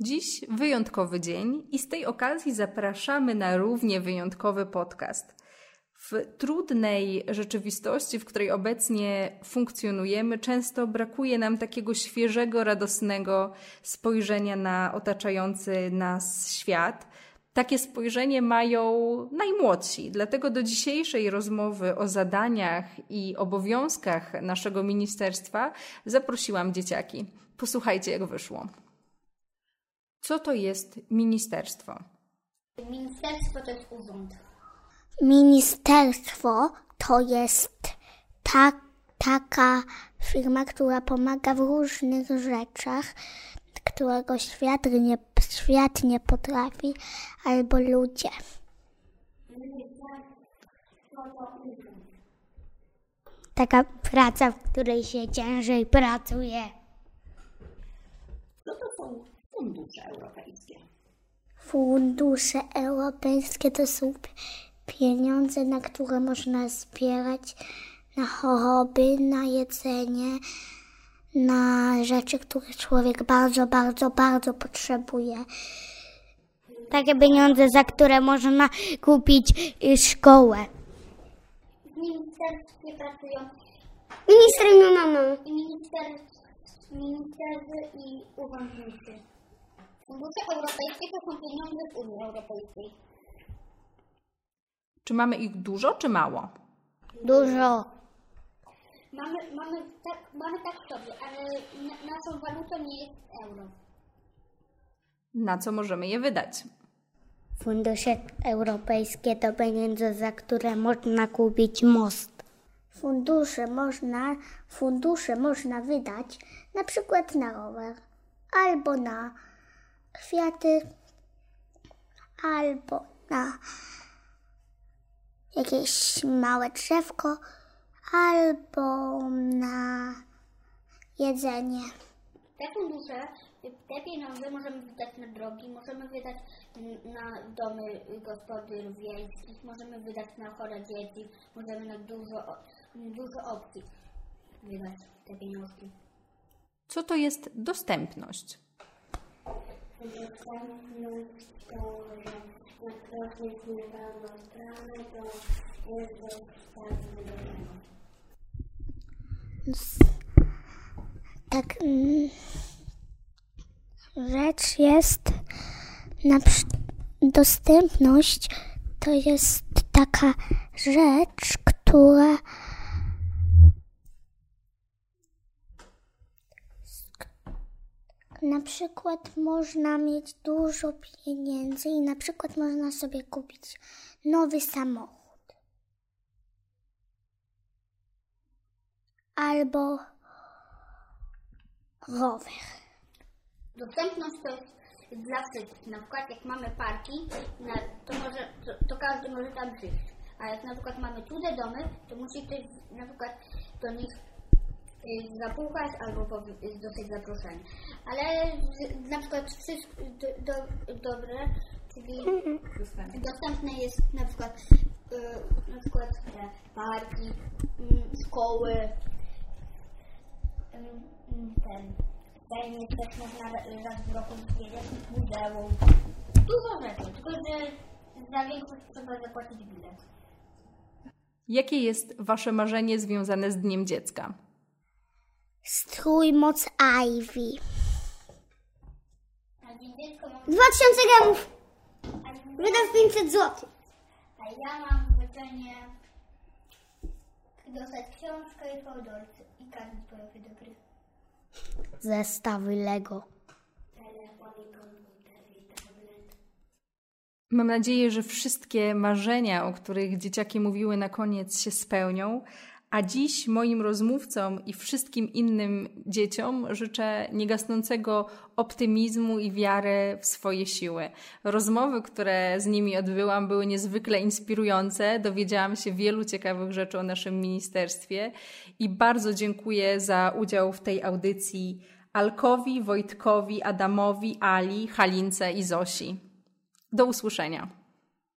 Dziś wyjątkowy dzień i z tej okazji zapraszamy na równie wyjątkowy podcast. W trudnej rzeczywistości, w której obecnie funkcjonujemy, często brakuje nam takiego świeżego, radosnego spojrzenia na otaczający nas świat. Takie spojrzenie mają najmłodsi, dlatego do dzisiejszej rozmowy o zadaniach i obowiązkach naszego ministerstwa zaprosiłam dzieciaki. Posłuchajcie, jak wyszło. Co to jest ministerstwo? Ministerstwo to jest urząd. Ministerstwo to jest ta, taka firma, która pomaga w różnych rzeczach, którego świat nie, świat nie potrafi, albo ludzie. Taka praca, w której się ciężej pracuje. Co to są fundusze europejskie? Fundusze europejskie to są pieniądze, na które można zbierać na choroby, na jedzenie, na rzeczy, które człowiek bardzo, bardzo, bardzo potrzebuje. Takie pieniądze, za które można kupić y, szkołę. W ministerstwie pracują Minister i mama. minister, ministerzy i urzędnicy. Fundusze europejskie to są pieniądze z Unii Europejskiej. Czy mamy ich dużo, czy mało? Dużo. Mamy, mamy, tak, mamy tak sobie, ale na, naszą walutą nie jest euro. Na co możemy je wydać? Fundusze europejskie to pieniądze, za które można kupić most. Fundusze można, fundusze można wydać na przykład na rower, albo na kwiaty, albo na jakieś małe drzewko, albo na jedzenie. Te fundusze, te pieniądze możemy wydać na drogi, możemy wydać na domy gospodyń wiejskich, możemy wydać na chore dzieci, możemy na dużo, dużo opcji wydać te pieniążki. Co to jest dostępność? Tak, mm, rzecz jest, na dostępność to jest taka rzecz, która na przykład można mieć dużo pieniędzy i na przykład można sobie kupić nowy samochód. Albo rower. Dostępność to jest dla wszystkich. Na przykład jak mamy parki, to, może, to, to każdy może tam przyjść. A jak na przykład mamy cudze domy, to musi ktoś na przykład do nich zapukać albo powi- dostać zaproszenie. Ale z- na przykład wszystko do, do, dobre, czyli dostępne jest na przykład, y, na przykład te parki, mm, szkoły, mm, ten Sejmie też można ra- raz w roku zwiedzić muzeum. Dużo rzeczy, tylko że za większość trzeba zapłacić bilet. Jakie jest Wasze marzenie związane z Dniem Dziecka? Strój moc Ivy. A dzień dziecko mam, 2000 gramów. Wydam 500 zł. a ja mam życzenie dostać książkę i fałdolce i kartę bojowy do gry. Zestawy Lego. Telefon i komputer i tablet. Mam nadzieję, że wszystkie marzenia, o których dzieciaki mówiły na koniec, się spełnią. A dziś moim rozmówcom i wszystkim innym dzieciom życzę niegasnącego optymizmu i wiary w swoje siły. Rozmowy, które z nimi odbyłam, były niezwykle inspirujące. Dowiedziałam się wielu ciekawych rzeczy o naszym ministerstwie i bardzo dziękuję za udział w tej audycji Alkowi, Wojtkowi, Adamowi, Ali, Halince i Zosi. Do usłyszenia.